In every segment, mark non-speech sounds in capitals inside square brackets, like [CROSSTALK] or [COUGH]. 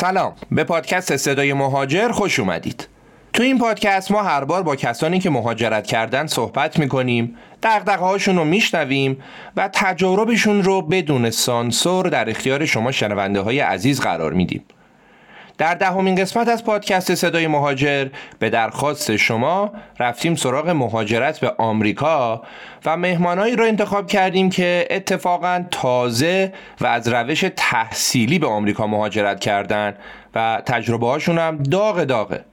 سلام. به پادکست صدای مهاجر خوش اومدید. تو این پادکست ما هر بار با کسانی که مهاجرت کردن صحبت می‌کنیم دقدقه هاشون رو میشنویم و تجاربشون رو بدون سانسور در اختیار شما شنونده های عزیز قرار میدیم. در دهمین قسمت از پادکست صدای مهاجر به درخواست شما رفتیم سراغ مهاجرت به آمریکا و مهمانایی رو انتخاب کردیم که اتفاقا تازه و از روش تحصیلی به آمریکا مهاجرت کردن و تجربه هاشون هم داغ داغه.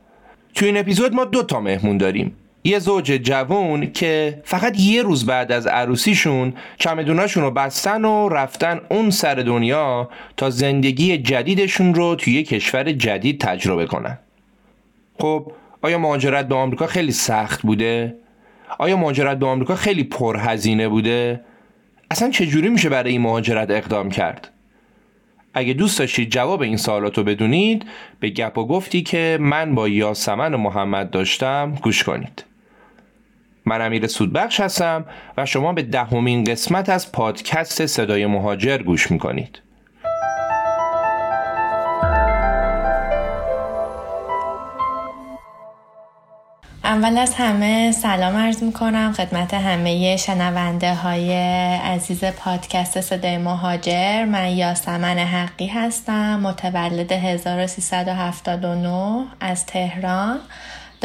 تو این اپیزود ما دو تا مهمون داریم. یه زوج جوون که فقط یه روز بعد از عروسیشون چمدوناشون رو بستن و رفتن اون سر دنیا تا زندگی جدیدشون رو توی یه کشور جدید تجربه کنن خب آیا مهاجرت به آمریکا خیلی سخت بوده؟ آیا مهاجرت به آمریکا خیلی پرهزینه بوده؟ اصلا چجوری میشه برای این مهاجرت اقدام کرد؟ اگه دوست داشتید جواب این سوالات رو بدونید به گپ و گفتی که من با یاسمن و محمد داشتم گوش کنید من امیر سودبخش هستم و شما به دهمین قسمت از پادکست صدای مهاجر گوش می‌کنید. اول از همه سلام عرض می کنم خدمت همه شنونده های عزیز پادکست صدای مهاجر. من یاسمن حقی هستم متولد 1379 از تهران.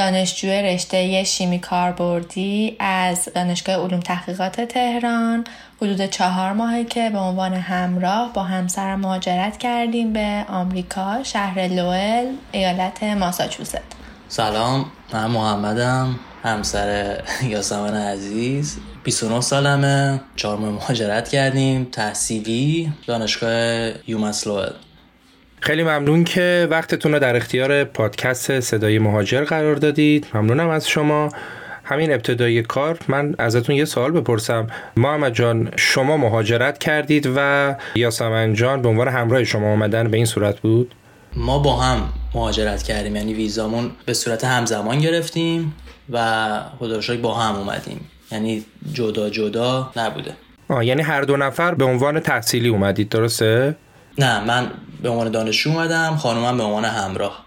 دانشجوی رشته شیمی کاربردی از دانشگاه علوم تحقیقات تهران حدود چهار ماهه که به عنوان همراه با همسرم مهاجرت کردیم به آمریکا شهر لوئل ایالت ماساچوست. سلام من محمدم همسر یاسمن عزیز 29 سالمه. چهار ماه مهاجرت کردیم تحصیلی دانشگاه یومس لوئل. خیلی ممنون که وقتتون رو در اختیار پادکست صدای مهاجر قرار دادید. ممنونم از شما. همین ابتدای کار من ازتون یه سوال بپرسم. محمد جان شما مهاجرت کردید و یاسمن جان به عنوان همراه شما آمدن به این صورت بود؟ ما با هم مهاجرت کردیم یعنی ویزامون به صورت همزمان گرفتیم و خدا با هم اومدیم. یعنی جدا جدا نبوده. آه یعنی هر دو نفر به عنوان تحصیلی اومدید درسته؟ نه من به عنوان دانشجو اومدم خانومم به عنوان همراه.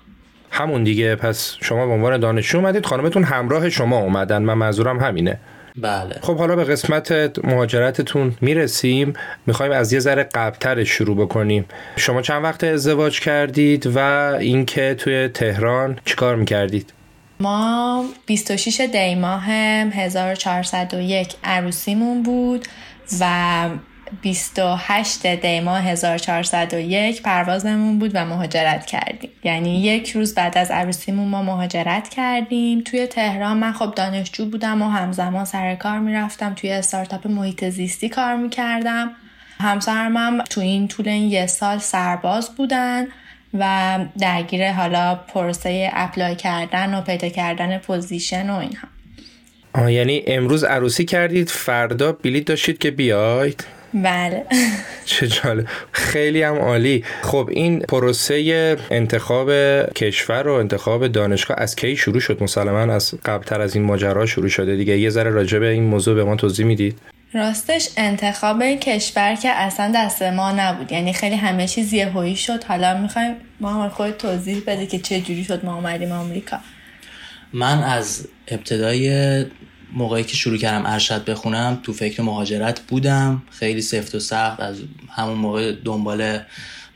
همون دیگه پس شما به عنوان دانشجو اومدید خانمتون همراه شما اومدن من منظورم همینه. بله. خب حالا به قسمت مهاجرتتون می‌رسیم. می‌خوایم از یه ذره قبلتر شروع بکنیم. شما چند وقت ازدواج کردید و اینکه توی تهران چیکار می‌کردید؟ ما 26 دی ماه 1401 عروسیمون بود و 28 دی ماه 1401 پروازمون بود و مهاجرت کردیم. یعنی یک روز بعد از عروسیمون ما مهاجرت کردیم. توی تهران من خب دانشجو بودم و همزمان سر کار می‌رفتم. توی استارتاپ محیط زیستی کار می‌کردم. همسرم هم تو این طول این یه سال سرباز بودن و درگیر حالا پروسه apply کردن و پیدا کردن position و اینها. یعنی امروز عروسی کردید فردا بلیت داشتید که بیاید؟ بله. چه جالب. خیلی هم عالی. خب این پروسه انتخاب کشور و انتخاب دانشگاه از کی شروع شد؟ مسلما از قبلتر از این ماجرا شروع شده دیگه. یه ذره راجع به این موضوع به ما توضیح می‌دید. راستش انتخاب کشور که اصلا دست ما نبود. یعنی خیلی همه چیز یهویی شد. حالا می‌خوایم ما خود توضیح بده که چه جوری شد ما اومدیم آمریکا. من از ابتدای موقعی که شروع کردم ارشد بخونم تو فکر مهاجرت بودم خیلی سفت و سخت از همون موقع دنبال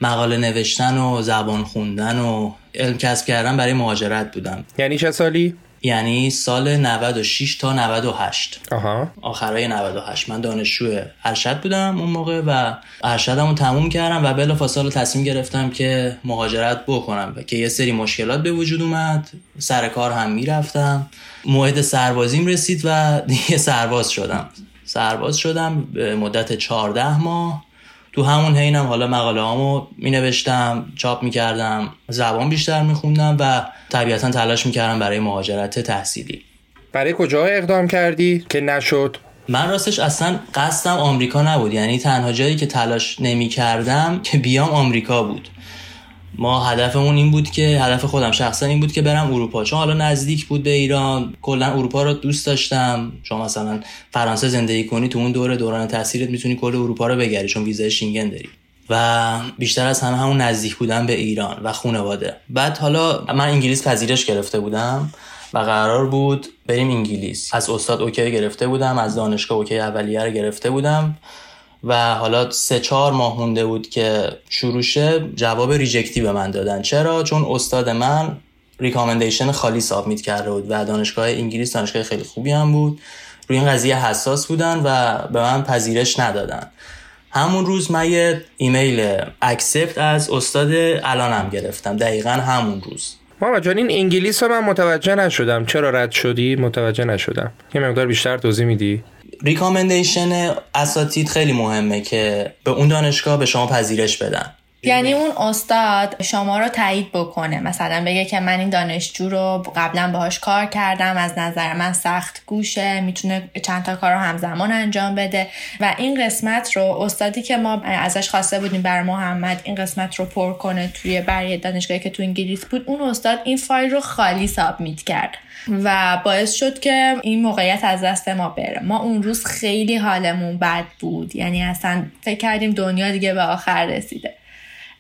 مقاله نوشتن و زبان خوندن و علم کسب کردن برای مهاجرت بودم یعنی چه سالی؟ یعنی سال 96 تا 98 آها. آخرای 98 من دانشجو ارشد بودم اون موقع و ارشدمو تموم کردم و بلا فاصله تصمیم گرفتم که مهاجرت بکنم و که یه سری مشکلات به وجود اومد. سر کار هم می‌رفتم. موعد سربازیم رسید و [LAUGHS] دیگه سرباز شدم. سرباز شدم به مدت 14 ماه. تو همون حینم حالا مقاله هامو می نوشتم چاپ می کردم زبان بیشتر می خوندم و طبیعتا تلاش می کردم برای مهاجرت تحصیلی. برای کجا اقدام کردی که نشد؟ من راستش اصلا قصدم آمریکا نبود. یعنی تنها جایی که تلاش نمی کردم که بیام آمریکا بود. ما هدفمون این بود که هدف خودم شخصا این بود که برم اروپا. چون حالا نزدیک بود به ایران کلا اروپا رو دوست داشتم. چون مثلا فرانسه زندگی کنی تو اون دوره دوران تاثیرت می‌تونی کل اروپا رو بگری چون ویزای شینگن داری. و بیشتر از همه همون نزدیک بودن به ایران و خانواده. بعد حالا من انگلیس پذیرش گرفته بودم و قرار بود بریم انگلیس. از استاد okay گرفته بودم از دانشگاه okay اولیه رو گرفته بودم. و حالا سه چهار ماه مونده بود که شروع جواب reject ی به من دادن. چرا؟ چون استاد من recommendation خالی submit کرده بود و دانشگاه انگلیس دانشگاه خیلی خوبی هم بود. روی این قضیه حساس بودن و به من پذیرش ندادن. همون روز من یه ایمیل accept از استاد الانم گرفتم. دقیقا همون روز. ماما جان این انگلیس رو من متوجه نشدم. چرا رد شدی؟ متوجه نشدم. یه مقدار بیشتر توضیح میدی؟ ریکامندیشن اساتید خیلی مهمه که به اون دانشگاه به شما پذیرش بدن. یعنی اون استاد شما رو تایید بکنه. مثلا بگه که من این دانشجو رو قبلا باهاش کار کردم. از نظر من سخت گوشه. می‌تونه چند تا کار رو همزمان انجام بده. و این قسمت رو استادی که ما ازش خواسته بودیم بر محمد این قسمت رو پر کنه توی برای دانشگاهی که تو انگلیس بود اون استاد این فایل رو خالی سابمیت کرد و باعث شد که این موقعیت از دست ما بره. ما اون روز خیلی حالمون بد بود. یعنی اصلا فکر کردیم دنیا دیگه به آخر رسیده.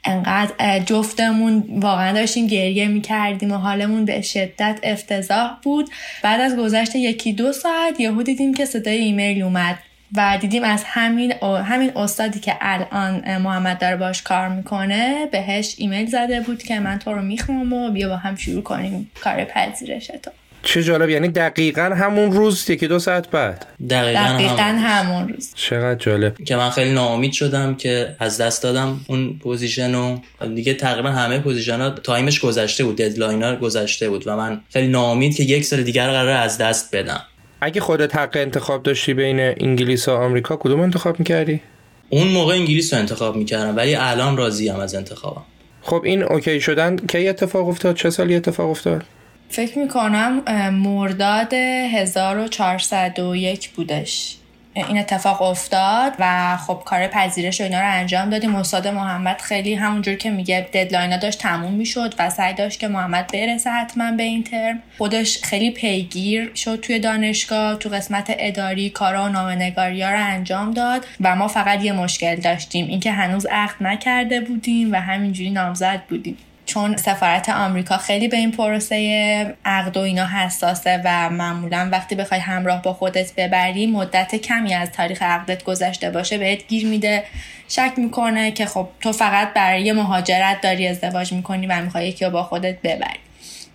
انقدر جفتمون واقعا داشتیم گریه می‌کردیم و حالمون به شدت افتضاح بود. بعد از گذشت یکی دو ساعت یهو دیدیم که صدای ایمیل اومد و دیدیم از همین همین استادی که الان محمد داره باش کار می‌کنه بهش ایمیل زده بود که من تو رو می‌خوام و بیا با هم شروع کنیم کار پذیرش تو. چه جالب یعنی دقیقا همون روز یکی دو ساعت بعد. دقیقا, دقیقا همون روز. چقدر جالب. که من خیلی ناامید شدم که از دست دادم اون position و دیگه تقریبا همه position ها time ش گذشته بود deadline ها گذشته بود و من خیلی ناامید که یک سال دیگر قرار از دست بدم. اگه خودت حق انتخاب داشتی بین انگلیس و آمریکا کدوم انتخاب می‌کردی؟ اون موقع انگلیس رو انتخاب می‌کردم ولی الان راضی هم از انتخابم. خب این okay شدن. کی اتفاق افتاد؟ چه سالی اتفاق افتاد؟ فکر می‌کنم مرداد 1401 بودش. این اتفاق افتاد و خب کار پذیرش و اینا رو انجام دادیم. استاد محمد خیلی همونجور که میگه deadline داشت تموم می‌شد و سعی داشت که محمد برسه حتما به این ترم. خودش خیلی پیگیر شد توی دانشگاه تو قسمت اداری کارا و نامه‌نگاری ها رو انجام داد و ما فقط یه مشکل داشتیم اینکه هنوز عقد نکرده بودیم و همینجوری نامزد بودیم. چون سفارت آمریکا خیلی به این پروسه عقد و اینا حساسه و معمولا وقتی بخوای همراه با خودت ببری مدت کمی از تاریخ عقدت گذشته باشه بهت گیر میده شک می‌کنه که خب تو فقط برای مهاجرت داری ازدواج می‌کنی و می‌خوای رو با خودت ببری.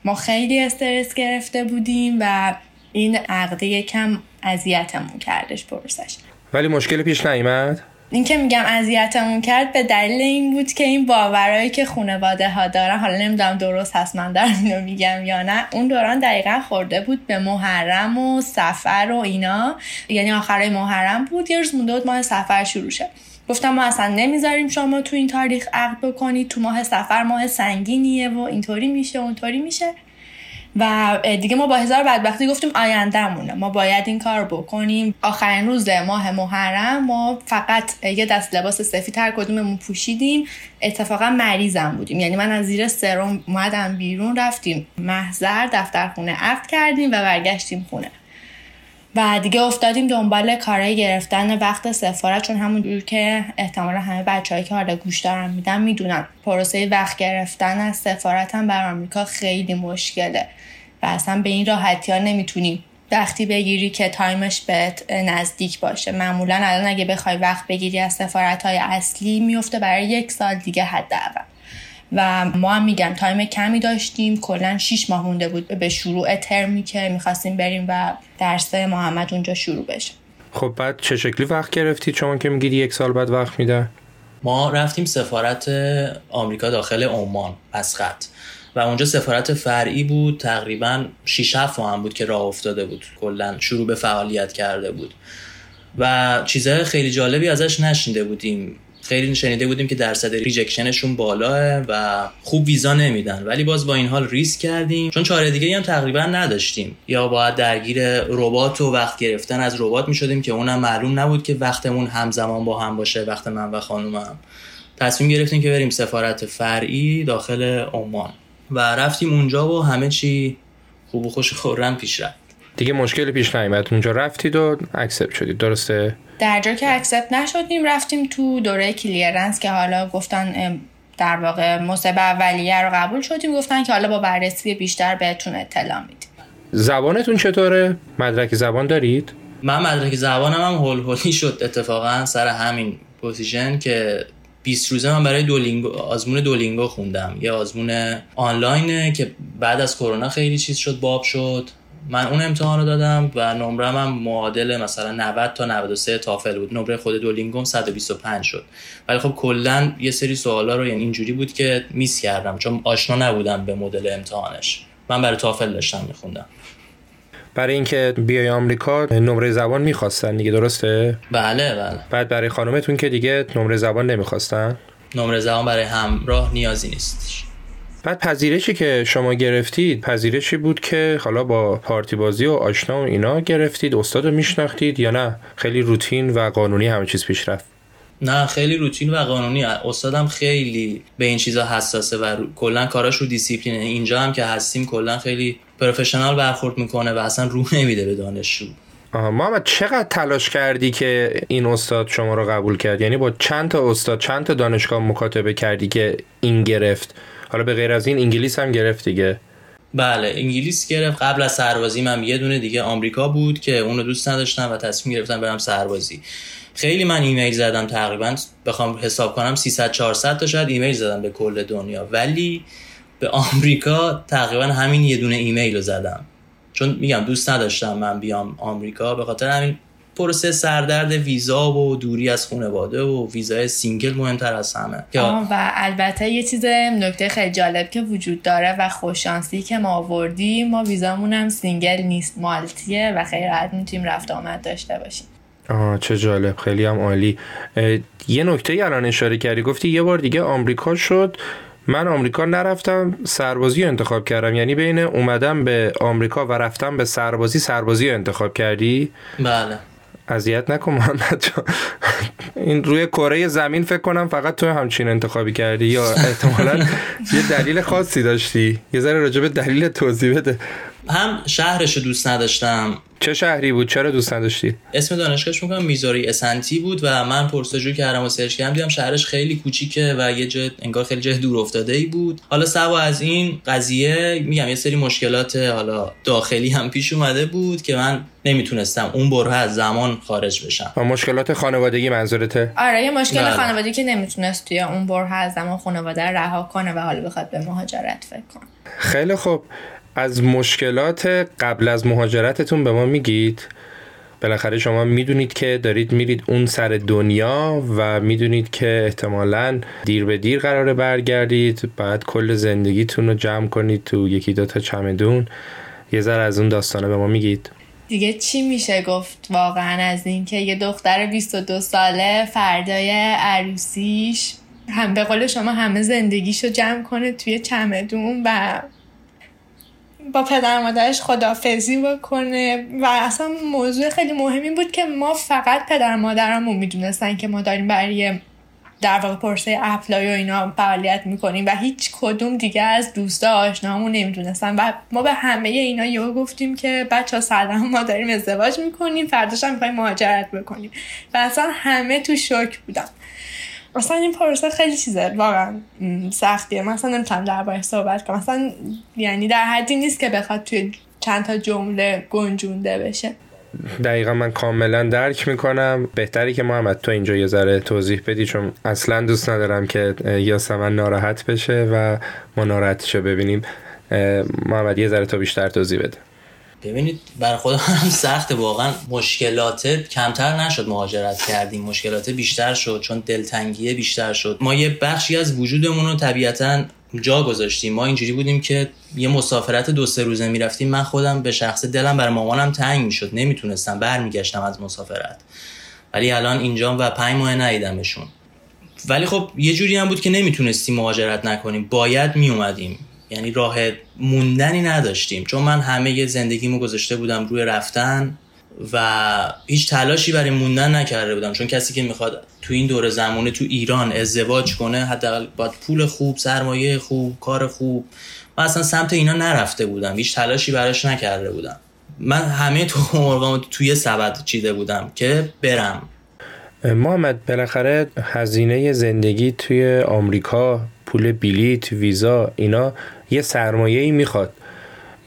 ما خیلی استرس گرفته بودیم و این عقده یکم اذیتمون کردش پروسش ولی مشکل پیش نیامد این که میگم اذیتمون کرد به دلیل این بود که این باورایی که خانواده ها دارن حالا نمی‌دونم درست هست من در میگم یا نه اون دوران دقیقا خورده بود به محرم و سفر و اینا. یعنی آخرای محرم بود یه روز مونده بود ماه سفر شروع شد گفتم ما اصلا نمی‌ذاریم شما تو این تاریخ عقد بکنید تو ماه سفر ماه سنگینیه و اینطوری میشه اونطوری میشه. و دیگه ما با هزار بدبختی گفتیم آیندهمونه. ما باید این کار بکنیم. آخرین روز ماه محرم ما فقط یه دست لباس سفید هر کدوممون پوشیدیم. اتفاقا مریضم بودیم. یعنی من از زیر سرم اومدم بیرون رفتیم محضر دفترخونه عقد کردیم و برگشتیم خونه. و دیگه افتادیم دنبال کارهای گرفتن وقت سفارت چون همونجور که احتمال همه بچههایی که حالا گوش دارن میدن می‌دونن. پروسه وقت گرفتن از سفارت هم بر آمریکا خیلی مشکله و اصلا به این راحتی ها نمی‌تونی وقتی بگیری که تایمش بهت نزدیک باشه. معمولا الان اگه بخوای وقت بگیری از سفارت های اصلی میفته برای یک سال دیگه حداقل. و ما هم میگم time کمی داشتیم کلا 6 ماه مونده بود به شروع ترمی که می‌خواستیم بریم و درس محمد اونجا شروع بشه. خب بعد چه شکلی وقت گرفتی؟ چون که می‌گیری یک سال بعد وقت میده. ما رفتیم سفارت آمریکا داخل عمان مسقط و اونجا سفارت فرعی بود تقریبا 6 7 هم بود که راه افتاده بود. کلا شروع به فعالیت کرده بود. و چیزهای خیلی جالبی ازش نشنیده بودیم. خیلی شنیده بودیم که درصد rejection شون بالاست و خوب ویزا نمیدن. ولی باز با این حال ریسک کردیم. چون چاره دیگه هم تقریبا نداشتیم. یا باید درگیر ربات و وقت گرفتن از ربات می‌شدیم که اونم معلوم نبود که وقتمون همزمان با هم باشه وقت من و خانومم. تصمیم گرفتیم که بریم سفارت فرعی داخل عمان. و رفتیم اونجا و همه چی خوب و خوش و خرم پیش رفت. دیگه مشکل پیش نیامد اونجا رفتید و accept شدید. درسته؟ در جا که accept نشدیم رفتیم تو دوره clearance که حالا گفتن در واقع مصاحبه اولیه رو قبول شدیم. گفتن که حالا با بررسی بیشتر بهتون اطلاع میدیم. زبانتون چطوره؟ مدرک زبان دارید؟ من مدرک زبانم هم هول شد. اتفاقا سر همین position که 20 روزه من برای Duolingo آزمون Duolingo خوندم. یه آزمون آنلاینه که بعد از کرونا خیلی چیز شد باب شد. من اون امتحان رو دادم و نمره هم معادل مثلا 90 تا 93 تافل بود. نمره خود Duolingo م 125 شد. ولی خب کلا یه سری سوالا رو یعنی اینجوری بود که miss کردم چون آشنا نبودم به مدل امتحانش. من برای تافل داشتم میخوندم. برای اینکه بیای آمریکا نمره زبان می‌خواستن دیگه درسته؟ بله بله. بعد برای خانومتون که دیگه نمره زبان نمی‌خواستن؟ نمره زبان برای همراه نیازی نیستش بعد پذیرشی که شما گرفتید پذیرشی بود که حالا با پارتی بازی و آشنا و اینا گرفتید استاد رو میشناختید یا نه؟ خیلی روتین و قانونی همه چیز پیش رفت. نه خیلی روتین و قانونی. استادم خیلی به این چیزا حساسه و کلا کاراش رو دیسیپلینه. اینجا هم که هستیم کلا خیلی پروفشنال برخورد می‌کنه و اصلا روح نمیده به دانشجو. محمد چقدر تلاش کردی که این استاد شما رو قبول کرد؟ یعنی با چند تا استاد چند تا دانشگاه مکاتبه کردی که این گرفت؟ حالا به غیر از این انگلیس هم گرفت دیگه. بله انگلیس گرفت. قبل از سربازی من یه دونه دیگه آمریکا بود که اونو دوست نداشتم و تصمیم گرفتم برم سربازی. خیلی من ایمیل زدم تقریبا. بخوام حساب کنم 300 400 تا شاید ایمیل زدم به کل دنیا. ولی به آمریکا تقریبا همین یه دونه ایمیل رو زدم. چون میگم دوست نداشتم من بیام آمریکا به خاطر همین پروسه سردرد ویزا و دوری از خانواده و ویزای single مهمتر از همه. و البته یه چیز نکته خیلی جالب که وجود داره و خوششانسی که ما آوردیم ما ویزامون هم single نیست multi ه و خیلی راحت می‌تونیم رفت آمد داشته باشیم. آه چه جالب خیلی هم عالی. یه نکته الان اشاره کردی گفتی یه بار دیگه آمریکا شد. من آمریکا نرفتم سربازی رو انتخاب کردم. یعنی بین اومدم به آمریکا و رفتم به سربازی سربازی رو انتخاب کردی؟ بله. اذیت نکن محمد این روی کره زمین فکر کنم فقط تو همچین انتخابی کردی. یا احتمالا یه دلیل خاصی داشتی. یه ذره راجع به دلیل توضیح بده. هم شهرش رو دوست نداشتم. چه شهری بود؟ چرا دوست نداشتی؟ اسم دانشگاهش می‌کنم میزوری اسنتی بود و من پرسجو کردم و سرچ کردم دیدم شهرش خیلی کوچیکه و یه جه انگار خیلی جه دور افتاده ای بود. حالا سوا از این قضیه میگم یه سری مشکلات حالا داخلی هم پیش اومده بود که من نمی‌تونستم اون بره از زمان خارج بشم. و مشکلات خانوادگی منظورته؟ آره یه مشکل بله. خانوادگی که نمی‌تونست توی اون بره از زمان خانواده رها کنه و حالا بخواد به مهاجرت فکر کنه. خیلی خوب. از مشکلات قبل از مهاجرتتون به ما میگید. بالاخره شما می‌دونید که دارید میرید اون سر دنیا و می‌دونید که احتمالا دیر به دیر قراره برگردید. بعد کل زندگیتون رو جمع کنید تو یکی دوتا چمدون. یه ذره از اون داستانه به ما میگید. دیگه چی میشه گفت واقعا از اینکه یه دختر 22 ساله فردای عروسیش هم به قول شما همه زندگیشو جمع کنه توی چمدون و با پدر مادرش خدافزی بکنه و اصلا موضوع خیلی مهمی بود که ما فقط پدر مادرمون می‌دونستن که ما داریم برای در واقع پرسه اپلای و اینا فعالیت می‌کنیم و هیچ کدوم دیگه از دوستا آشنامون نمی‌دونستن. و ما به همه اینا یهو گفتیم که بچه ها سلام ما داریم ازدواج می‌کنیم فرداش هم می‌خوایم مهاجرت بکنیم. و اصلا همه تو شوک بودن. مثلا این پروسه خیلی چیزه واقعا سختیه. مثلا نمی‌تونم درباره صحبت کنم. مثلا یعنی در حدی نیست که بخواد توی چند تا جمله گنجونده بشه. دقیقا من کاملا درک می‌کنم. بهتری که محمد تو اینجا یه ذره توضیح بدی چون اصلا دوست ندارم که یاسمن ناراحت بشه و ما ناراحتشو ببینیم. محمد یه ذره تو بیشتر توضیح بده. ببینید بر خودم هم سخت واقعا مشکلات کمتر نشد مهاجرت کردیم. مشکلات بیشتر شد چون دلتنگیه بیشتر شد. ما یه بخشی از وجودمون رو طبیعتا جا گذاشتیم. ما اینجوری بودیم که یه مسافرت دو سه روزه می‌رفتیم. من خودم به شخص دلم بر مامانم تنگ می‌شد. نمی‌تونستم برمیگشتم از مسافرت. ولی الان اینجا و پنج ماه ندیدمشون. ولی خب یه جوری هم بود که نمی‌تونستیم مهاجرت نکنیم. باید میومدیم یعنی راه موندنی نداشتیم. چون من همه زندگیمو گذاشته بودم روی رفتن و هیچ تلاشی برای موندن نکرده بودم. چون کسی که می‌خواد تو این دور زمانه تو ایران ازدواج کنه حداقل باید پول خوب سرمایه خوب کار خوب. من اصلا سمت اینا نرفته بودم. هیچ تلاشی براش نکرده بودم. من همه تو مرغامو توی سبد چیده بودم که برم. محمد بالاخره هزینه زندگی توی آمریکا پول بلیت ویزا اینا یه سرمایه ای می‌خواد.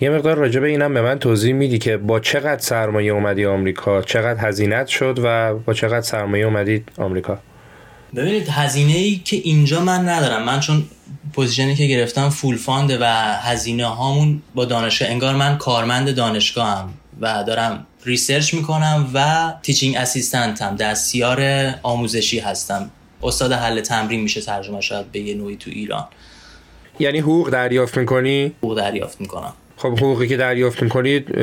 یه مقدار راجع به اینم به من توضیح میدی که با چقدر سرمایه اومدی آمریکا؟ چقدر هزینت شد و با چقدر سرمایه اومدید آمریکا؟ ببینید هزینه ای که اینجا من ندارم. من چون position ی که گرفتم full fund ه و هزینه هامون با دانشگاه انگار من کارمند دانشگاهم و دارم research می‌کنم و teaching assistant م دستیار آموزشی هستم. استاد حل تمرین میشه ترجمه شاید به یه نوعی تو ایران. یعنی حقوق دریافت می‌کنی؟ حقوق دریافت می‌کنم. خب حقوقی که دریافت می‌کنید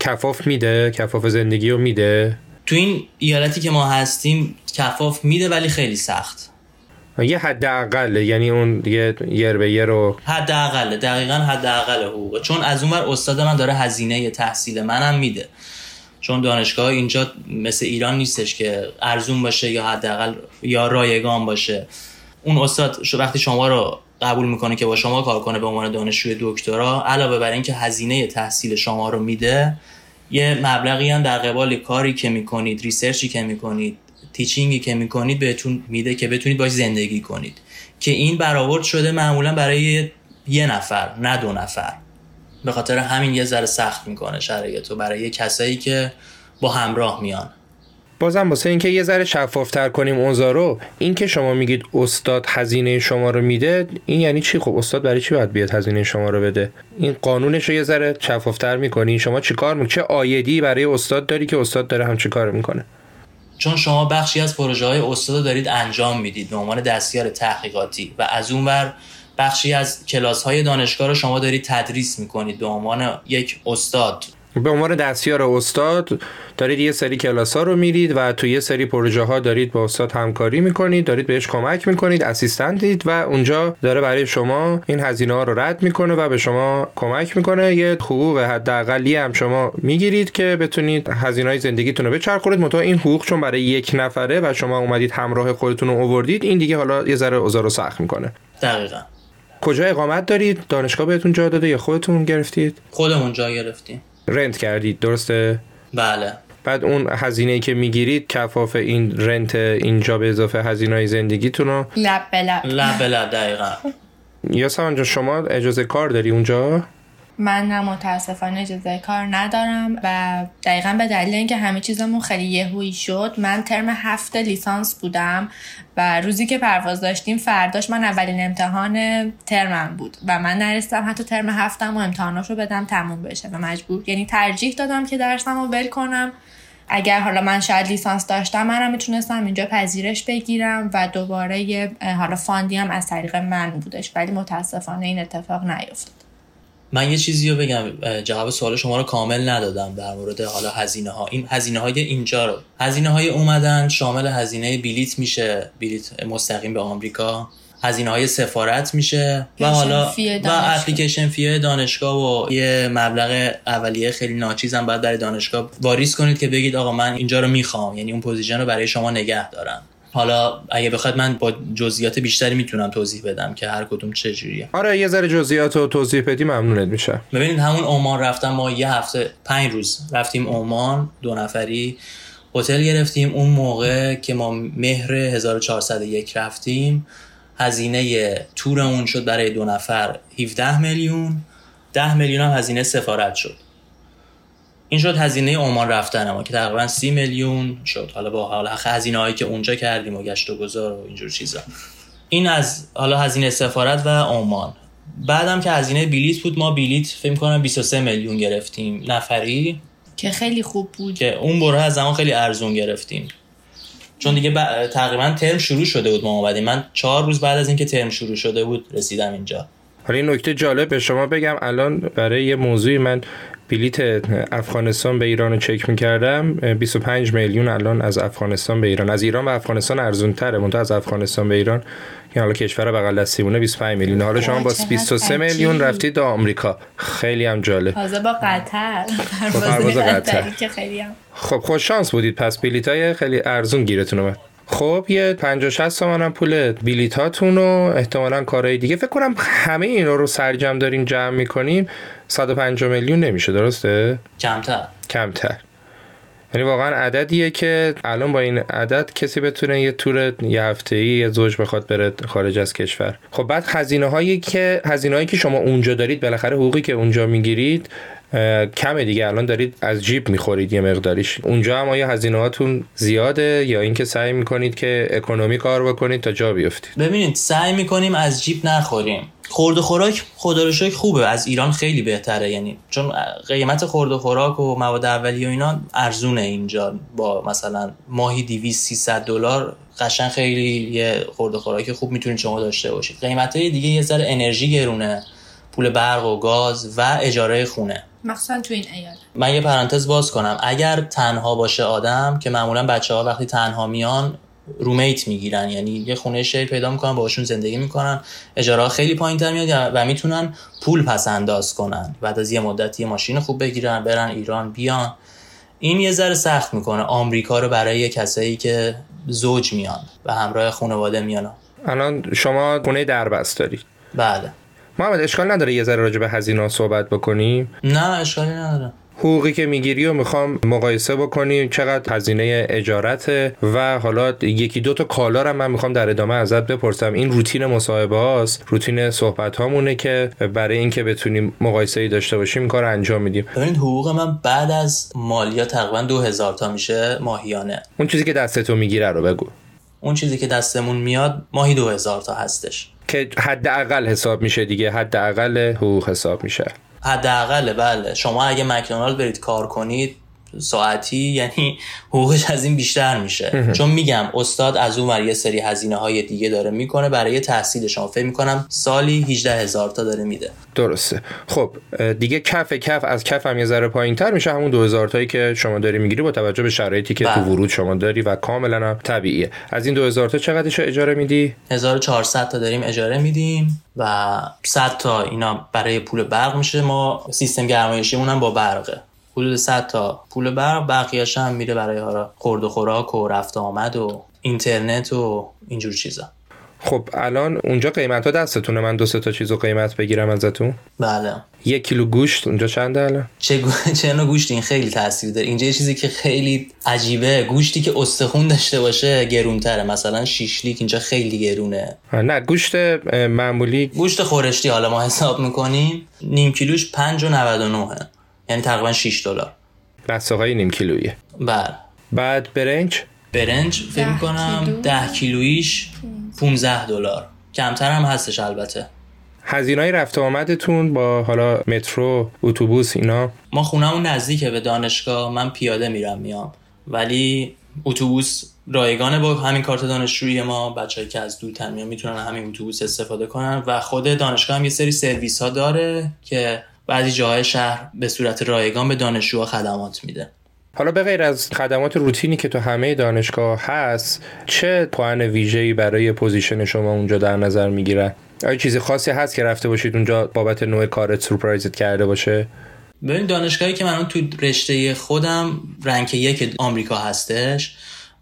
کفاف میده؟ کفاف زندگی رو میده؟ تو این ایالتی که ما هستیم کفاف میده ولی خیلی سخت. یه حد اقله یعنی اون دیگه یر به یر رو حد اقله دقیقا حد اقل حقوقه چون از اون ور استاد من داره هزینه تحصیل منم میده. چون دانشگاه اینجا مثل ایران نیستش که ارزون باشه یا حداقل یا رایگان باشه. اون استاد وقتی شما رو قبول می‌کنه که با شما کار کنه به عنوان دانشجوی دکترا علاوه بر اینکه هزینه تحصیل شما رو میده یه مبلغی هم در قبال کاری که می‌کنید ریسرچی که می‌کنید تیچینگی که می‌کنید بهتون میده که بتونید باش زندگی کنید. که این برآورد شده معمولا برای یه نفر نه دو نفر. به خاطر همین یه ذره سخت می‌کنه شرایط و برای کسایی که با همراه میان. بازم واسه اینکه یه ذره شفافتر کنیم اوضاع رو این که شما میگید استاد هزینه شما رو میده این یعنی چی؟ خب استاد برای چی باید بیاد هزینه شما رو بده؟ این قانونش رو یه ذره شفافتر می‌کنی. شما چیکار می‌کنی چه آیدی برای استاد داری که استاد داره هم چیکار می‌کنه؟ چون شما بخشی از پروژه های استاد دارید انجام می‌دید به عنوان دستیار تحقیقاتی و از اون بر بخشی از کلاس های دانشگاه رو شما دارید تدریس می‌کنید به عنوان یک استاد. به عنوان دستیار استاد دارید یه سری کلاس ها رو میرید و تو یه سری پروژه ها دارید با استاد همکاری می‌کنید دارید بهش کمک می‌کنید اسیستنتید و اونجا داره برای شما این هزینه ها رو رد می‌کنه و به شما کمک می‌کنه. یه حقوق حداقلی هم شما می‌گیرید که بتونید هزینه های زندگیتون رو بچرخونید. متو این حقوق چون برای یک نفره و شما اومدید همراه خودتون رو اووردید این دیگه حالا یه ذره اوضاع رو سخت می‌کنه. دقیقا. کجا اقامت دارید؟ دانشگاه بهتون جا داده یا خودتون گرفتید؟ خودمون جا گرفتیم. رنت کردید درسته؟ بله. بعد اون هزینه که می‌گیرید کفاف این رنت اینجا به اضافه هزینه های زندگیتون رو؟ لب به لب. لب به لب دقیقا. یا شما اجازه کار داری اونجا؟ من نه متاسفانه اجازه کار ندارم و دقیقا به دلیل اینکه همه چیزمون خیلی یهویی شد من ترم هفته لیسانس بودم و روزی که پرواز داشتیم فرداش من اولین امتحان ترمم بود و من نرسیدم حتی ترم هفتم و امتحاناش رو بدم تموم بشه و مجبور. یعنی ترجیح دادم که درسم رو ول کنم. اگر حالا من شاید لیسانس داشتم منم می‌تونستم اینجا پذیرش بگیرم و دوباره حالا فاندی هم از طریق من بودش ولی متاسفانه این اتفاق نیفتاد من یه چیزی رو بگم جواب سوال شما رو کامل ندادم در مورد حالا هزینه ها این هزینه های اینجا رو. هزینه های اومدن شامل هزینه بلیت میشه بلیت مستقیم به آمریکا. هزینه های سفارت میشه و حالا و application fee دانشگاه و یه مبلغ اولیه خیلی ناچیز هم باید برای دانشگاه. واریز کنید که بگید آقا من اینجا رو می‌خوام. یعنی اون position رو برای شما نگه دارم. حالا اگه بخواد من با جزئیات بیشتری می‌تونم توضیح بدم که هر کدوم چه جوریه. آره یه ذره جزئیات رو توضیح بدی ممنونت میشه ببینید همون عمان رفتم ما یه هفته پنج روز رفتیم عمان دو نفری هتل گرفتیم. اون موقع که ما مهر 1401 رفتیم هزینه تور اون شد برای دو نفر 17 میلیون. 10 میلیون هم هزینه سفارت شد. این شد هزینه عمان رفتن ما که تقریبا سی میلیون شد. حالا با حالا هزینه هایی که اونجا کردیم و گشت و گذار و اینجور چیزا. این از حالا هزینه سفارت و عمان. بعدم که هزینه بلیت بود ما بلیت فکر کنم 23 میلیون گرفتیم. نفری؟ که خیلی خوب بود. که اون بره از زمان خیلی ارزون گرفتیم. چون دیگه تقریبا ترم شروع شده بود ما اومدیم. من چهار روز بعد از اینکه ترم شروع شده بود رسیدم اینجا. حالا این نکته جالب به شما بگم الان برای یه موضوعی من بلیت افغانستان به ایران رو چک می‌کردم. 25 میلیون الان از افغانستان به ایران. از ایران و افغانستان ارزون تره منتها از افغانستان به ایران. که حالا کشور بغل دستیمونه 25 میلیون. حالا شما با 23 میلیون رفتید تا آمریکا. خیلی هم جالب. تازه با قطر. پرواز قطر. که خیلی هم. خب خوش شانس بودید. پس بلیط های خیلی ارزون گیرتون اومد. خب یه 50 60 تومن پول بلیتاتون و احتمالا کارهای دیگه. فکر کنم همه اینا رو سرجم داریم جمع می‌کنیم 150 میلیون نمیشه درسته؟ کمتر. کمتر. یعنی واقعا عددیه که الان با این عدد کسی بتونه یه تور یه هفته ای یه زوج بخواد بره خارج از کشور. خب بعد هزینه هایی که هزینه هایی که شما اونجا دارید بالاخره حقوقی که اونجا می‌گیرید کمه دیگه الان دارید از جیب می‌خورید یه مقداریش. اونجا هم آیا هزینه هاتون زیاده یا اینکه سعی می‌کنید که اکونومی کار بکنید تا جا بیفتید؟ ببینید سعی می‌کنیم از جیب نخوریم. خورد خوراک خدا رو خوبه از ایران خیلی بهتره. یعنی چون قیمت خورد خوراک و مواد اولیه و اینا ارزونه اینجا. با مثلا ماهی 200 300 دلار قشنگ خیلی یه خورد خوراک خوب می‌تونید شما داشته باشید. قیمت دیگه یه ذره انرژی گرونه پول برق و گاز و اجاره خونه. مخصوصا تو این ایال من یه پرانتز باز کنم. اگر تنها باشه آدم که معمولا بچه ها وقتی تنها میان رومیت می‌گیرن. یعنی یه خونه شیر پیدا می‌کنن باشون زندگی می‌کنن. اجاره خیلی پایین تر میاد و می‌تونن پول پس انداز کنن. بعد از یه مدت یه ماشین خوب بگیرن برن ایران بیان. این یه ذره سخت می‌کنه. آمریکا رو برای کسایی که زوج میان و همراه خانواده میان. الان شما خونه دربست دارید بله. محمد اشکال نداره یه ذره راجع به هزینه صحبت بکنیم؟ نه اشکالی نداره. حقوقی که می‌گیری و می‌خوام مقایسه بکنیم چقدر هزینه اجارته و حالا یکی دو تا کالا رو من می‌خوام در ادامه ازت بپرسم. این روتین مصاحبه هاست روتین صحبت هامونه که برای اینکه بتونیم مقایسه ای داشته باشیم کار انجام میدیم. ببینید حقوق من بعد از مالیات تقریبا دو هزار تا میشه ماهیانه. اون چیزی که دستتو می‌گیره رو بگو. اون چیزی که دستمون میاد ماهی دو هزار تا هستش. که حداقل حساب میشه دیگه حداقل حقوق حساب میشه. حداقل بله. شما اگه مکدونالد برید کار کنید ساعتی یعنی حقوقش از این بیشتر میشه. چون میگم استاد از اون یه سری هزینه های دیگه داره می‌کنه برای تحصیل شما. فکر می‌کنم سالی 18 هزار تا داره میده. درسته. خب دیگه کف کف از کف هم یه ذره پایین تر میشه. همون 2000 تایی که شما داری می‌گیری با توجه به شرایطی که تو بله. ورود شما داری و کاملا هم طبیعیه. از این 2000 تا چقدرش اجاره میدی؟ 1400 تا داریم اجاره میدیم و 100 تا اینا برای پول برق میشه. ما سیستم گرمایشیمون هم با برقه. حدود 100 تا پول برق بقیه‌اش هم میره برای خورد و خوراک و رفت آمد و اینترنت و اینجور چیزا. خب الان اونجا قیمت ها دستتونه. من دو سه تا چیزو قیمت بگیرم ازتون. بله. یک کیلو گوشت اونجا چنده الان؟ چه گو... [LAUGHS] چه نوع گوشت این خیلی تاثیر داره. اینجا یه چیزی که خیلی عجیبه گوشتی که استخون داشته باشه گرونتره. مثلا شیشلیک اینجا خیلی گرونه. نه گوشت معمولی گوشت خورشتی حالا ما حساب می‌کنیم. نیم کیلوش 5 و 99 یعنی تقریبا 6 دلار. بسته های نیم کیلویه بله. بعد برنج؟ برنج فکر می‌کنم 10 کیلویش 15 دلار. کمتر هم هستش البته. هزینه های رفت آمدتون با حالا مترو اتوبوس اینا؟ ما خونمون نزدیکه به دانشگاه. من پیاده میرم میام. ولی اتوبوس رایگانه با همین کارت دانشجویی ما. بچه‌ای که از دور میان می‌تونن همین اتوبوس استفاده کنن. و خود دانشگاه هم یه سری سرویس ها داره که بعضی جاهای شهر به صورت رایگان به دانشجوها خدمات میده. حالا به غیر از خدمات روتینی که تو همه دانشگاه هست چه پوئن ویژه‌ای برای position شما اونجا در نظر می‌گیرن آیا چیزی خاصی هست که رفته باشید اونجا بابت نوع کارت surprise ت کرده باشه؟ ببین دانشگاهی که من تو رشته خودم rank یک آمریکا هستش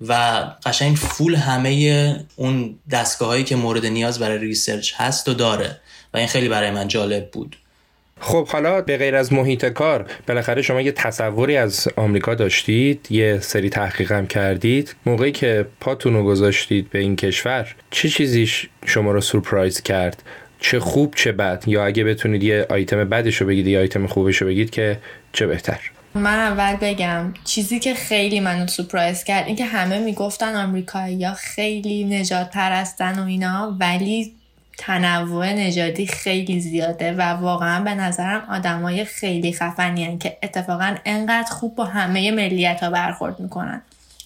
و قشنگ full همه اون دستگاه که مورد نیاز برای research هست و داره و این خیلی برای من جالب بود. خب حالا به غیر از محیط کار بالاخره شما یه تصوری از آمریکا داشتید یه سری تحقیقم کردید. موقعی که پاتون رو گذاشتید به این کشور چه چیزیش شما رو سورپرایز کرد؟ چه خوب چه بد؟ یا اگه بتونید یه آیتم بدش رو بگید یا آیتم خوبش رو بگید که چه بهتر؟ من اول بگم چیزی که خیلی منو سورپرایز کرد این که همه می‌گفتن آمریکایی یا خیلی نجات پرستن و اینا ولی تنوع نژادی خیلی زیاده و واقعا به نظرم آدمای خیلی خفنی که اتفاقا انقدر خوب با همه ملیت ها برخورد می‌کنن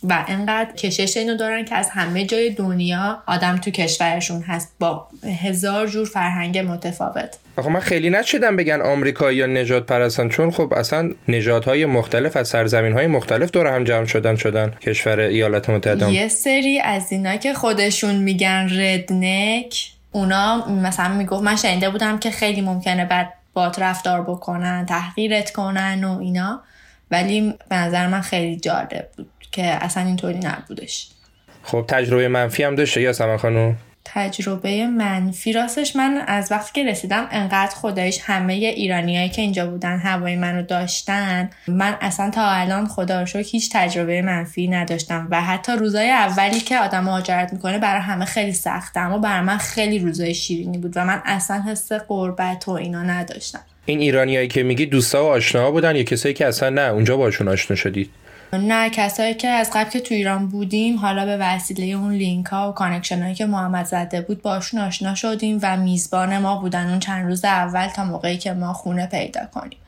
و انقدر کشش اینو دارن که از همه جای دنیا آدم تو کشورشون هست با هزار جور فرهنگ متفاوت. آخه من خیلی نشدم بگن آمریکایی یا نجات پرستن چون خب اصلا نژادهای مختلف از سرزمین های مختلف دور هم جمع شدن شدن کشور ایالات متحده. یه سری از اینا که خودشون میگن ردنک اونا مثلا می‌گفت من شنیده بودم که خیلی ممکنه بعد بات رفتار بکنن تحقیرت کنن و اینا. ولی به نظر من خیلی جالب بود که اصلا اینطوری نبودش. خب تجربه منفی هم داشته یا سمن خانم؟ تجربه منفی راستش من از وقتی که رسیدم انقدر خدایش همه ایرانیایی که اینجا بودن هوای منو داشتن من اصلا تا الان خدا رو هیچ تجربه منفی نداشتم و حتی روزای اولی که آدم مهاجرت می‌کنه برای همه خیلی سخته اما برای من خیلی روزای شیرینی بود و من اصلا حس قربت و اینا نداشتم. این ایرانیایی که میگی دوستا و آشناها بودن یا کسایی که اصلا نه اونجا باشون آشنا شدید؟ نه کسایی که از قبل که تو ایران بودیم حالا به وسیله اون لینک ها و connection هایی که محمد زده بود باشون آشنا شدیم و میزبان ما بودن اون چند روز اول تا موقعی که ما خونه پیدا کنیم.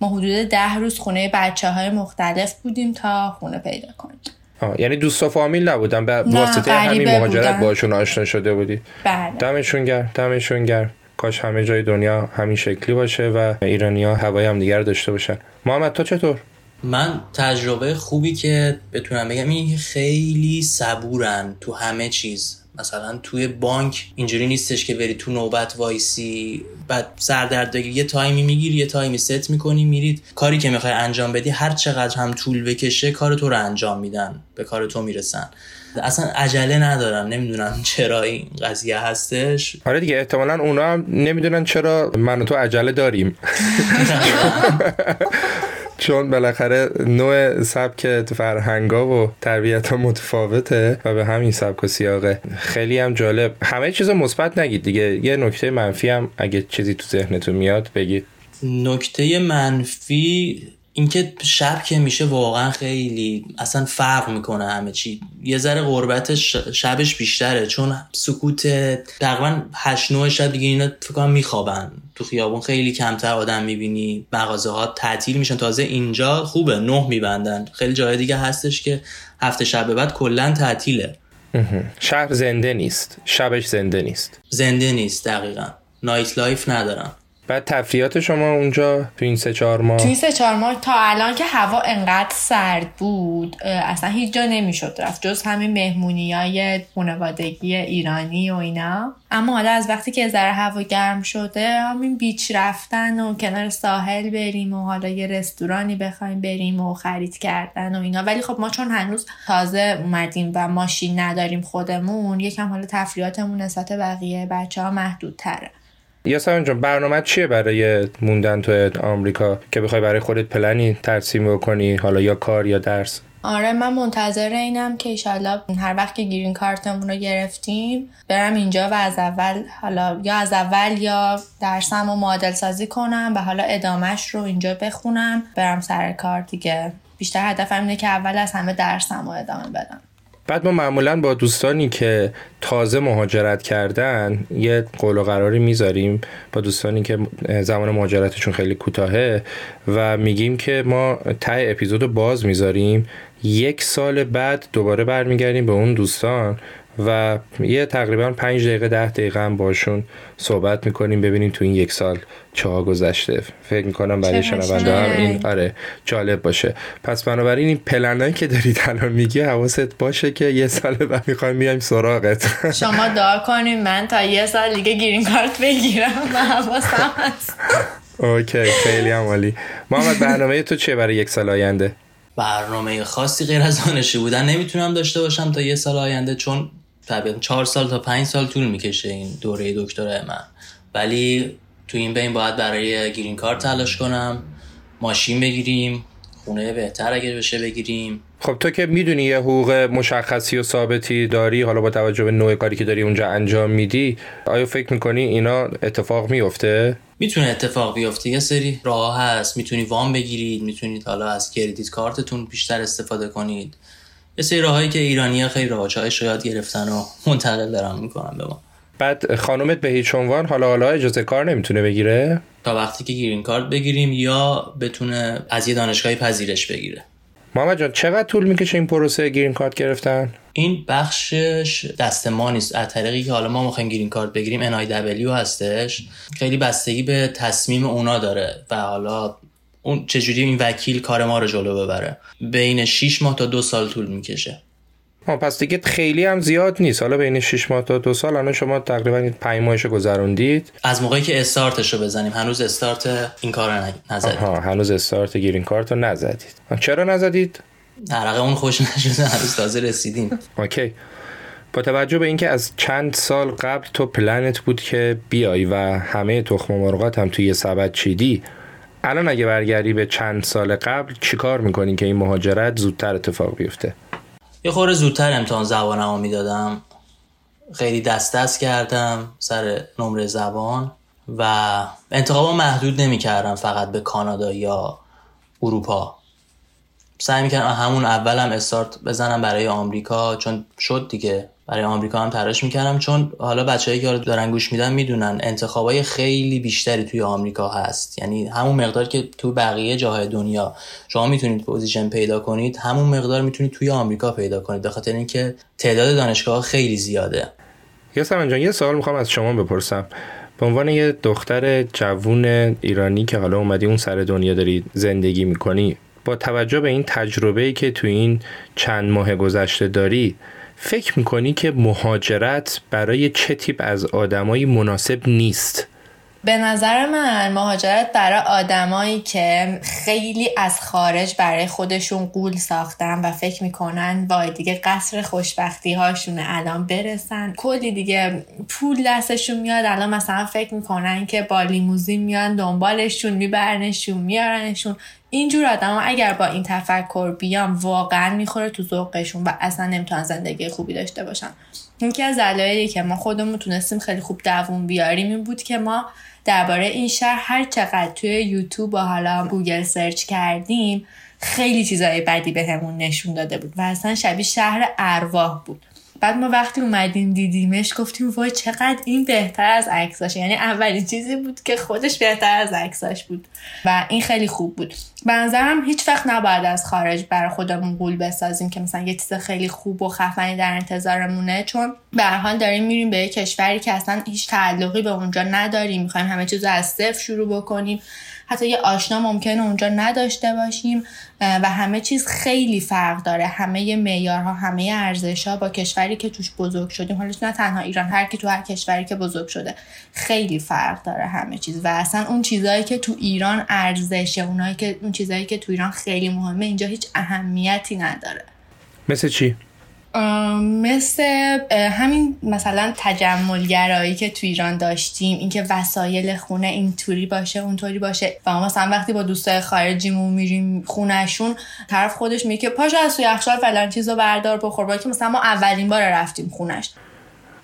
ما حدود ده روز خونه بچه های مختلف بودیم تا خونه پیدا کنیم. آه. یعنی دوست و فامیل نبودن؟ به واسطه همین مهاجرت باشون آشنا شده بودی؟ بله. دمشون گرم دمشون گرم. کاش همه جای دنیا همین شکلی باشه و ایرانی ها هوای هم دیگر داشته باشن. محمد تو چطور؟ من تجربه خوبی که بتونم بگم این خیلی صبورن تو همه چیز. مثلا توی بانک اینجوری نیستش که بری تو نوبت وایسی بعد سردرگمی یه time ی می‌گیری یه time ی set می‌کنی میرید. کاری که می‌خوای انجام بدی هر چقدر هم طول بکشه کار تو رو انجام میدن به کار تو می‌رسن. اصلا عجله ندارن نمی‌دونم چرا این قضیه هستش. آره دیگه احتمالا اونا هم نمی‌دونن چرا من و تو عجله داریم. [LAUGHS] [LAUGHS] چون بالاخره نوع سبک فرهنگا و تربیت ها متفاوته و به همین سبک و سیاقه. خیلی هم جالب. همه چیز مثبت نگید دیگه. یه نکته منفی هم اگه چیزی تو ذهنتون میاد بگید. نکته منفی اینکه شب که میشه واقعا خیلی اصلا فرق می‌کنه همه چی. یه ذره غربتش شبش بیشتره چون سکوت تقریبا هشت نه شب دیگه اینا فکر کنم میخوابن. تو خیابون خیلی کمتر آدم می‌بینی مغازه ها تعطیل میشن. تازه اینجا خوبه نه میبندن. خیلی جای دیگه هستش که هفت شب به بعد کلا تعطیله. شهر زنده نیست. شبش زنده نیست. زنده نیست دقیقا. nightlife ندارن بعد تفریحات شما اونجا تو این سه چهار ماه؟ تو این سه چهار ماه تا الان که هوا انقدر سرد بود اصلا هیچ جا نمی‌شد رفت جز همین مهمونی های خانوادگی ایرانی و اینا. اما حالا از وقتی که ذره هوا گرم شده همین beach رفتن و کنار ساحل بریم و حالا یه رستورانی بخوایم بریم و خرید کردن و اینا. ولی خب ما چون هنوز تازه اومدیم و ماشین نداریم خودمون یکم حالا تفریاتمون نسبت بقیه بچه ها محدود یا جان برنامه چیه برای موندن تو آمریکا؟ که بخوای برای خودت پلنی ترسیم بکنی حالا یا کار یا درس؟ آره من منتظر اینم که ایشالله هر وقت که گیرین کارتمون رو گرفتیم برم اینجا و از اول حالا یا از اول یا درسم رو معادل سازی کنم و حالا ادامهش رو اینجا بخونم برم سر کار دیگه. بیشتر هدفم اینه که اول از همه درسم رو ادامه بدم. بعد ما معمولا با دوستانی که تازه مهاجرت کردن یه قول و قراری می‌ذاریم با دوستانی که زمان مهاجرتشون خیلی کوتاهه و میگیم که ما ته اپیزود باز می‌ذاریم. یک سال بعد دوباره برمیگردیم به اون دوستان و یه تقریبا پنج دقیقه ده دقیقه هم باشون صحبت می‌کنیم ببینیم تو این یک سال چه ها گذشته. فکر می‌کنم برای شنونده هم این آره جالب باشه. پس بنابراین این پلنایی که دارید الان میگی حواست باشه که یه سال بعد می‌خوایم بیایم سراغت. شما دعا کنیم من تا یه سال دیگه گیرین کارت بگیرم و حواسم هست. اوکی خیلی هم عالی. محمد برنامه تو چیه برای یک سال آینده؟ برنامه خاصی غیر از دانشجو بودن نمی‌تونم داشته باشم تا یه سال آینده چون طبیعتا چهار سال تا پنج سال طول می‌کشه این دوره دکترای من. ولی تو این بین باید برای گرین کار تلاش کنم ماشین بگیریم خونه بهتر اگر بشه بگیریم. خب تو که می‌دونی یه حقوق مشخصی و ثابتی داری حالا با توجه به نوع کاری که داری اونجا انجام میدی آیا فکر می‌کنی اینا اتفاق میفته؟ می‌تونه اتفاق بیفته یه سری راه هست. می‌تونی وام بگیرید می‌تونید حالا از کردیت کارتتون بیشتر استفاده کنید. یه سری راهایی که ایرانی ها خیلی راهچای شاید گرفتن و منتقل دارن می‌کنن به ما. بعد خانومت به هیچ عنوان حالا حالا اجازه کار نمی‌تونه بگیره؟ تا وقتی که گیرین کارت بگیریم یا بتونه از یه دانشگاهی پذیرش بگیره. محمد جان چقدر طول می‌کشه این پروسه گیرین کارت گرفتن؟ این بخشش دست ما نیست. از طریقی که حالا ما می‌خوایم گیرین کارت بگیریم NIW هستش. خیلی بستگی به تصمیم اونا داره و حالا اون چجوری این وکیل کار ما رو جلو ببره؟ بین 6 ماه تا دو سال طول می‌کشه. پس دیگه خیلی هم زیاد نیست. حالا بین 6 ماه تا دو سال الان شما تقریبا 5 ماهش گذروندید. از موقعی که استارتش رو بزنیم هنوز استارت این کار رو نزدید. آها هنوز استارت green card رو نزدید. چرا نزدید؟ عرقتون خوش نشده هنوز تازه رسیدیم. okay. با توجه به اینکه از چند سال قبل تو پلنت بود که بیای و همه تخم مرغات هم توی سبد چیدی الان اگه برگردی به چند سال قبل چیکار می‌کنی که این مهاجرت زودتر اتفاق بیفته؟ یه خورده زودتر امتحان زبانمو می‌دادم. خیلی دست دست کردم سر نمره زبان و انتخابا محدود نمی‌کردم فقط به کانادا یا اروپا. سعی می‌کردم همون اولم استارت بزنم برای آمریکا چون شد دیگه. برای آمریکا هم تلاش می‌کردم چون حالا بچه‌ای که دارن گوش میدن می‌دونن انتخابای خیلی بیشتری توی آمریکا هست. یعنی همون مقدار که تو بقیه جاهای دنیا شما می‌تونید position پیدا کنید همون مقدار می‌تونید توی آمریکا پیدا کنید به خاطر اینکه تعداد دانشگاه خیلی زیاده. یاسمن جان یه سوال می‌خوام از شما بپرسم. به عنوان یه دختر جوون ایرانی که حالا اومدی اون سر دنیا داری زندگی می‌کنی با توجه به این تجربه ای که تو این چند ماه گذشته داری فکر می‌کنی که مهاجرت برای چه تیپ از آدمایی مناسب نیست؟ به نظر من مهاجرت برای آدمایی که خیلی از خارج برای خودشون قول ساختن و فکر می‌کنن وای دیگه قصر خوشبختی هاشونه الان برسن. کلی دیگه پول دستشون میاد الان مثلا فکر می‌کنن که با لیموزین میان دنبالشون میبرنشون میارنشون. اینجور آدم اگر با این تفکر بیان واقعا می‌خوره تو ذوقشون و اصلا نمی‌تونن زندگی خوبی داشته باشن. یکی از دلایلی که ما خودمون تونستیم خیلی خوب دووم بیاریم این بود که ما درباره این شهر هر چقدر توی یوتیوب و حالا گوگل search کردیم خیلی چیزای بدی بهمون به نشون داده بود و اصلا شبیه شهر ارواح بود. بعد ما وقتی اومدیم دیدیمش گفتیم وای چقدر این بهتر از عکساش یعنی اولین چیزی بود که خودش بهتر از عکساش بود. و این خیلی خوب بود. به نظرم هیچ وقت نباید از خارج برای خودمون غول بسازیم که مثلا یه چیز خیلی خوب و خفنی در انتظارمونه. چون به هر حال داریم میریم به یه کشوری که اصلا هیچ تعلقی به اونجا نداریم. می‌خوایم همه چیز از صفر شروع بکنیم. حتی یه آشنا ممکنه اونجا نداشته باشیم و همه چیز خیلی فرق داره. همه معیارها همه ارزش با کشوری که توش بزرگ شدیم. حالا نه تنها ایران هر کی تو هر کشوری که بزرگ شده خیلی فرق داره همه چیز. و اصلا اون چیزهایی که تو ایران ارزشه اونایی که اون چیزهایی که تو ایران خیلی مهمه اینجا هیچ اهمیتی نداره. مثل چی؟ مثل همین مثلا تجملگرایی که تو ایران داشتیم اینکه وسایل خونه اینطوری باشه اونطوری باشه. و مثلا وقتی با دوستای خارجیمون میریم خونهشون طرف خودش میگه پاشو از تو یخچال فلان چیزو بردار بخور. که مثلا ما اولین بار رفتیم خونش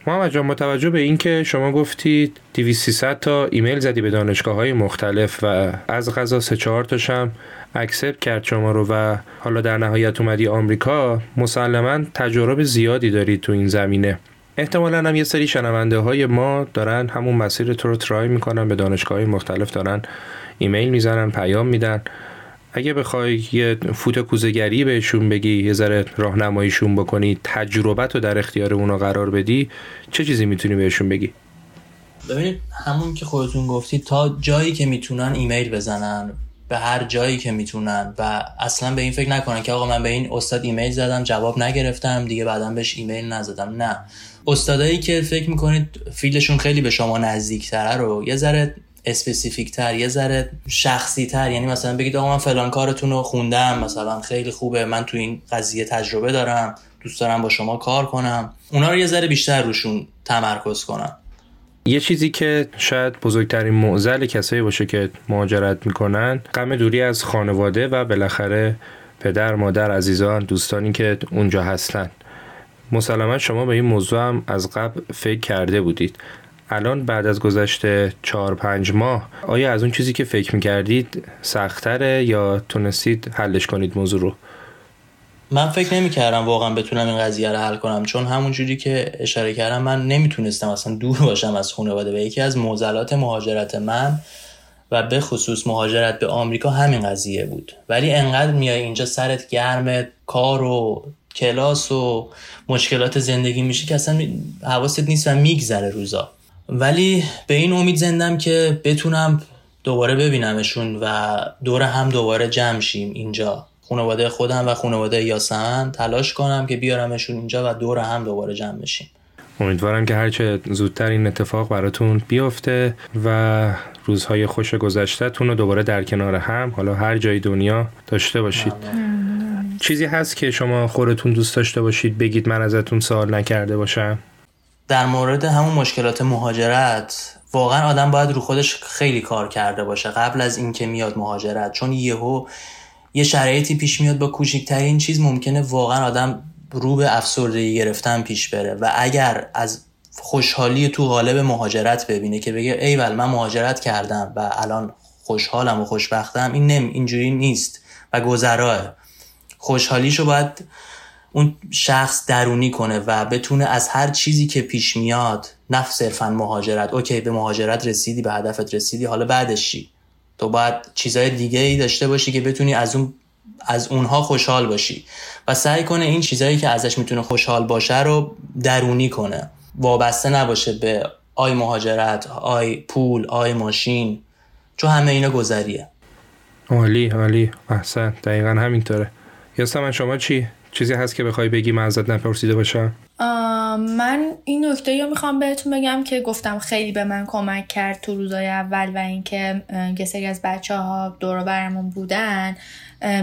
محمد جان متوجه به اینکه شما گفتید 2300 تا ایمیل زدی به دانشگاه های مختلف و از غذا سه چهار تاشم اکسپت کرد شما رو و حالا در نهایت اومدی آمریکا مسلما تجارب زیادی دارید تو این زمینه. احتمالا هم یه سری شنونده های ما دارن همون مسیر تو رو ترای می‌کنن به دانشگاه های مختلف دارن ایمیل می‌زنن پیام میدن. اگه بخوای یه فوت کوزگری بهشون بگی یه ذره راهنماییشون بکنی تجربت رو در اختیار اونا قرار بدی چه چیزی می‌تونی بهشون بگی؟ ببینید همون که خودتون گفتید تا جایی که می‌تونن ایمیل بزنن به هر جایی که می‌تونن و اصلا به این فکر نکنن که آقا من به این استاد ایمیل زدم جواب نگرفتم دیگه بعدا بهش ایمیل نزدم. نه. استادایی که فکر می‌کنید field شون خیلی به شما نزدیکتره رو یه ذره اسپسیفیک تر یه ذره شخصی تر یعنی مثلا بگید آقا من فلان کارتون رو خوندم مثلا خیلی خوبه من تو این قضیه تجربه دارم دوست دارم با شما کار کنم. اونا رو یه ذره بیشتر روشون تمرکز کنم. یه چیزی که شاید بزرگترین معضل کسایی باشه که مهاجرت می‌کنن غم دوری از خانواده و بالاخره پدر مادر عزیزان دوستانی که اونجا هستن. مسلما شما به این موضوع هم از قبل فکر کرده بودید. الان بعد از گذشته چهار پنج ماه آیا از اون چیزی که فکر می‌کردید سختره یا تونستید حلش کنید موضوع رو؟ من فکر نمی کردم واقعا بتونم این قضیه رو حل کنم چون همون جوری که اشاره کردم من نمی‌تونستم اصلا دور باشم از خانواده و یکی از معضلات مهاجرت من و به خصوص مهاجرت به آمریکا همین قضیه بود. ولی انقدر میای اینجا سرت گرم کار و کلاس و مشکلات زندگی میشه که اصلا حواست نیست و میگذره روزا. ولی به این امید زندم که بتونم دوباره ببینمشون و دور هم دوباره جمع شیم اینجا. خانواده خودم و خانواده یاسن تلاش کنم که بیارمشون اینجا و دور هم دوباره جمع بشیم. امیدوارم که هرچه زودتر این اتفاق براتون بیفته و روزهای خوش گذشتهتون رو دوباره در کنار هم حالا هر جای دنیا داشته باشید. چیزی هست که شما خودتون دوست داشته باشید بگید من ازتون سوال نکرده باشم؟ در مورد همون مشکلات مهاجرت واقعا آدم باید رو خودش خیلی کار کرده باشه قبل از اینکه میاد مهاجرت. چون یهو یه شرایطی پیش میاد با کوچکترین چیز ممکنه واقعا آدم رو به افسردگی گرفتن پیش بره. و اگر از خوشحالی تو قالب مهاجرت ببینه که بگه ایول من مهاجرت کردم و الان خوشحالم و خوشبختم این نم اینجوری نیست و گذراه. خوشحالیشو باید اون شخص درونی کنه و بتونه از هر چیزی که پیش میاد نه صرفا مهاجرت okay به مهاجرت رسیدی به هدفت رسیدی حالا بعدش چی؟ تو باید چیزهای دیگه ای داشته باشی که بتونی از اون از اونها خوشحال باشی و سعی کنه این چیزهایی که ازش می‌تونه خوشحال باشه رو درونی کنه. وابسته نباشه به آی مهاجرت آی پول آی ماشین چون همه اینا گذریه. عالی عالی احسن دقیقا همینطوره. من شما چی؟ چیزی هست که بخوای بگی من ازت نپرسیده باشم؟ من این نکته رو می‌خوام بهتون بگم که گفتم خیلی به من کمک کرد تو روزای اول و اینکه یه سری از بچه ها دور برمون بودن.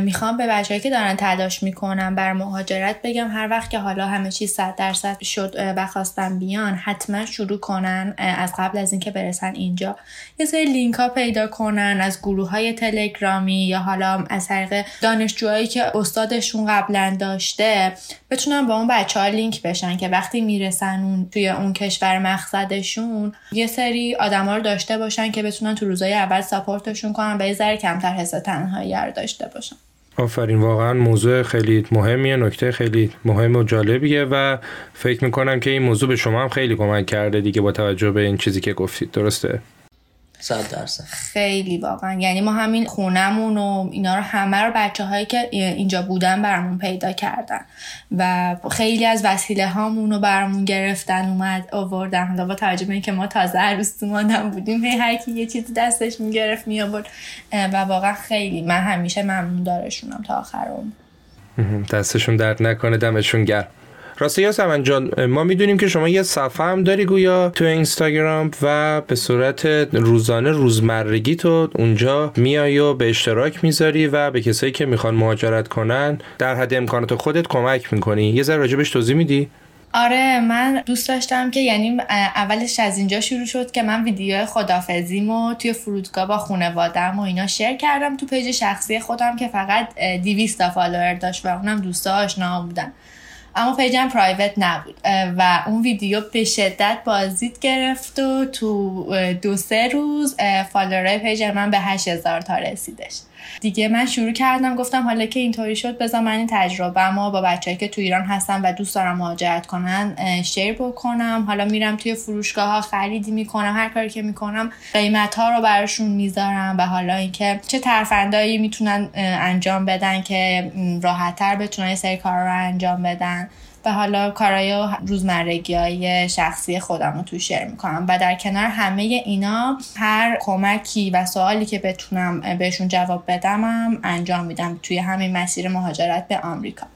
می‌خوام به بچههایی که دارن تلاش می‌کنن بر مهاجرت بگم هر وقت که حالا همه چیز صد درصد شد و خواستن بیان حتما شروع کنن از قبل از اینکه برسن اینجا. یه سری لینک ها پیدا کنن از گروه های تلگرامی یا حالا از طریق دانشجوهایی که استادشون قبلا داشته بتونن با اون بچه ها لینک بشن که وقتی می‌رسن اون توی اون کشور مقصدشون یه سری آدما رو داشته باشن که بتونن تو روزای اول ساپورتشون کنن به یه ذره کمتر حس تنهایی داشته باشن. آفرین واقعا موضوع خیلی مهمیه نکته خیلی مهم و جالبیه و فکر می‌کنم که این موضوع به شما هم خیلی کمک کرده دیگه با توجه به این چیزی که گفتید درسته؟ صد درصد. خیلی واقعا. یعنی ما همین خونمون و اینا رو همه رو بچه هایی که اینجا بودن برامون پیدا کردن. و خیلی از وسیله هامون رو برامون گرفتن اومد آوردن. حالا با توجه به اینکه ما تازه عروس ماندم بودیم هی هر کی یه چیزی دستش می‌گرفت می آورد و واقعا خیلی. من همیشه ممنون دارشونم تا آخرم. دستشون درد نکنه دمشون گرم. راستی یاسمن جان ما می‌دونیم که شما یه صفحه هم داری گویا تو اینستاگرام و به صورت روزانه روزمرگی تو اونجا میای و به اشتراک می‌ذاری و به کسایی که می‌خوان مهاجرت کنن در حد امکانات خودت کمک می‌کنی. یه ذره راجبش توضیح میدی؟ آره من دوست داشتم که یعنی اولش از اینجا شروع شد که من ویدیو خدافزیمو توی فرودگاه با خانوادم و اینا share کردم تو page شخصی خودم که فقط 200 تا follower داشت و اونم دوستا آشنا بودن. اما page م private نبود. و اون ویدیو به شدت بازدید گرفت و تو دو سه روز follower ای page من به 8000 تا رسیدش. دیگه من شروع کردم گفتم حالا که اینطوری شد بذار من این تجربه‌مو با بچه‌هایی که تو ایران هستن و دوست دارن مهاجرت کنن share بکنم. حالا میرم توی فروشگاه ها خریدی می‌کنم هر کاری که می‌کنم قیمت ها رو براشون می‌ذارم و حالا اینکه چه ترفندایی می‌تونن انجام بدن که راحتتر بتونن سری کار رو انجام بدن. و حالا کارای روزمرگی های شخصی خودم رو تو شیر می‌کنم. و در کنار همه اینا هر کمکی و سوالی که بتونم بهشون جواب بدمم انجام میدم توی همین مسیر مهاجرت به آمریکا.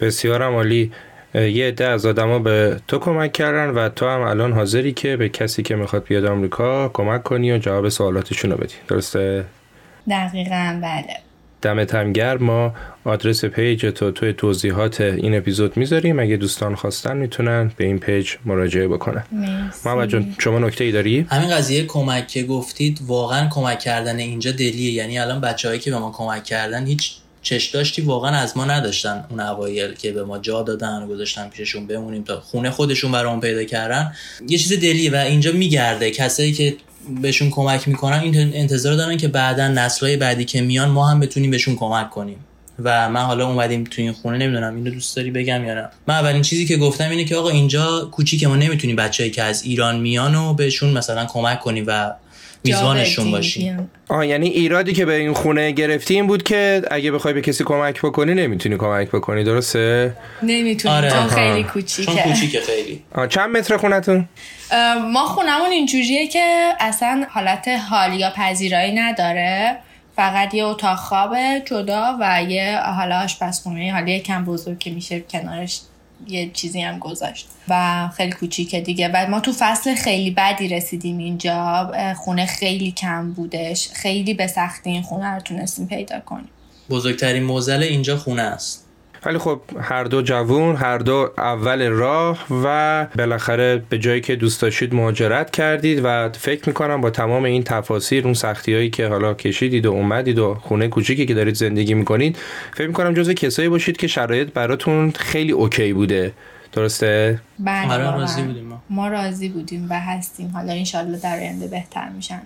بسیار عالی. یه عده از آدما به تو کمک کردن و تو هم الان حاضری که به کسی که می‌خواد بیاد آمریکا کمک کنی و جواب سوالاتشون رو بدی. درسته؟ دقیقا بله. دمت هم گرم. ما آدرس پیج تو توی توضیحات این اپیزود می‌ذاریم. اگه دوستان خواستن می‌تونن به این پیج مراجعه بکنن. محمد جان شما نکته ای داری؟ همین قضیه کمک که گفتید واقعا کمک کردن اینجا دلیه. یعنی الان بچههایی که به ما کمک کردن هیچ چشمداشتی واقعا از ما نداشتن اون اوایل که به ما جا دادن و گذاشتن پیششون بمونیم تا خونه خودشون برام پیدا کردن. یه چیز دلیه و اینجا میگرده. کسایی که بهشون کمک می‌کنن این انتظار دارن که بعدا نسلهای بعدی که میان ما هم بتونیم بهشون کمک کنیم. و من حالا اومدیم تو این خونه نمی‌دونم اینو دوست داری بگم یا نه. من اولین چیزی که گفتم اینه که آقا اینجا کوچیک ما نمی‌تونیم بچه‌ای که از ایران میان و بهشون مثلا کمک کنیم و میزبانشون باشیم آه یعنی ایرادی که به این خونه گرفتی این بود که اگه بخوای به کسی کمک بکنی نمی‌تونی کمک بکنی درسته؟ نمی‌تونی آره. چون خیلی کوچیکه. چون کوچیکه خیلی. [LAUGHS] آه چند متر خونتون؟ ما خونمون اینجوریه که اصلا حالت حالی یا پذیرایی نداره. فقط یه اتاق خواب جدا و یه حالا آشپزخونه حالا کم بزرگ که میشه کنارش. یه چیزی هم گذاشت و خیلی کوچیکه دیگه. و ما تو فصل خیلی بدی رسیدیم اینجا. خونه خیلی کم بودش. خیلی به سختی این خونه رو تونستیم پیدا کنیم. بزرگترین موزل اینجا خونه است. ولی خب هر دو جوون هر دو اول راه و بالاخره به جایی که دوست داشتید مهاجرت کردید و فکر می‌کنم با تمام این تفاصیل اون سختی هایی که حالا کشیدید و اومدید و خونه کوچیکی که دارید زندگی می‌کنید فکر می‌کنم جزو کسایی باشید که شرایط براتون خیلی اوکی بوده درسته؟ بله آره، واقعا. راضی بودیم ما. ما راضی بودیم و هستیم حالا انشالله در آینده بهتر میشن.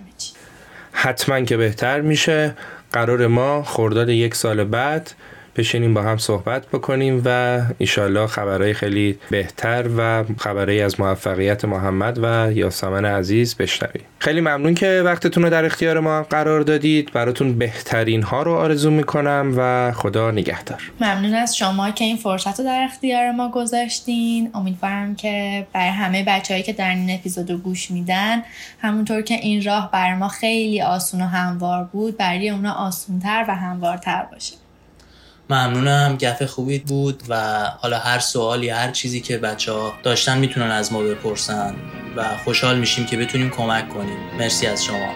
حتما که بهتر میشه قرار ما خرداد یک سال بعد بشینیم با هم صحبت بکنیم و ایشالله خبرهای خیلی بهتر و خبرهای از موفقیت محمد و یاسمن عزیز بشنویم. خیلی ممنون که وقتتون رو در اختیار ما قرار دادید. براتون بهترین ها رو آرزو می‌کنم و خدا نگهدار. ممنون از شما که این فرصت رو در اختیار ما گذاشتین. امیدوارم که برای همه بچههایی که در این اپیزود گوش میدن همونطور که این راه بر ما خیلی آسون و هموار بود برای اونا آسونتر و هموارتر باشه. ممنونم گفه خوبی بود و حالا هر سوالی هر چیزی که بچه ها داشتن می‌تونن از ما بپرسن و خوشحال میشیم که بتونیم کمک کنیم. مرسی از شما.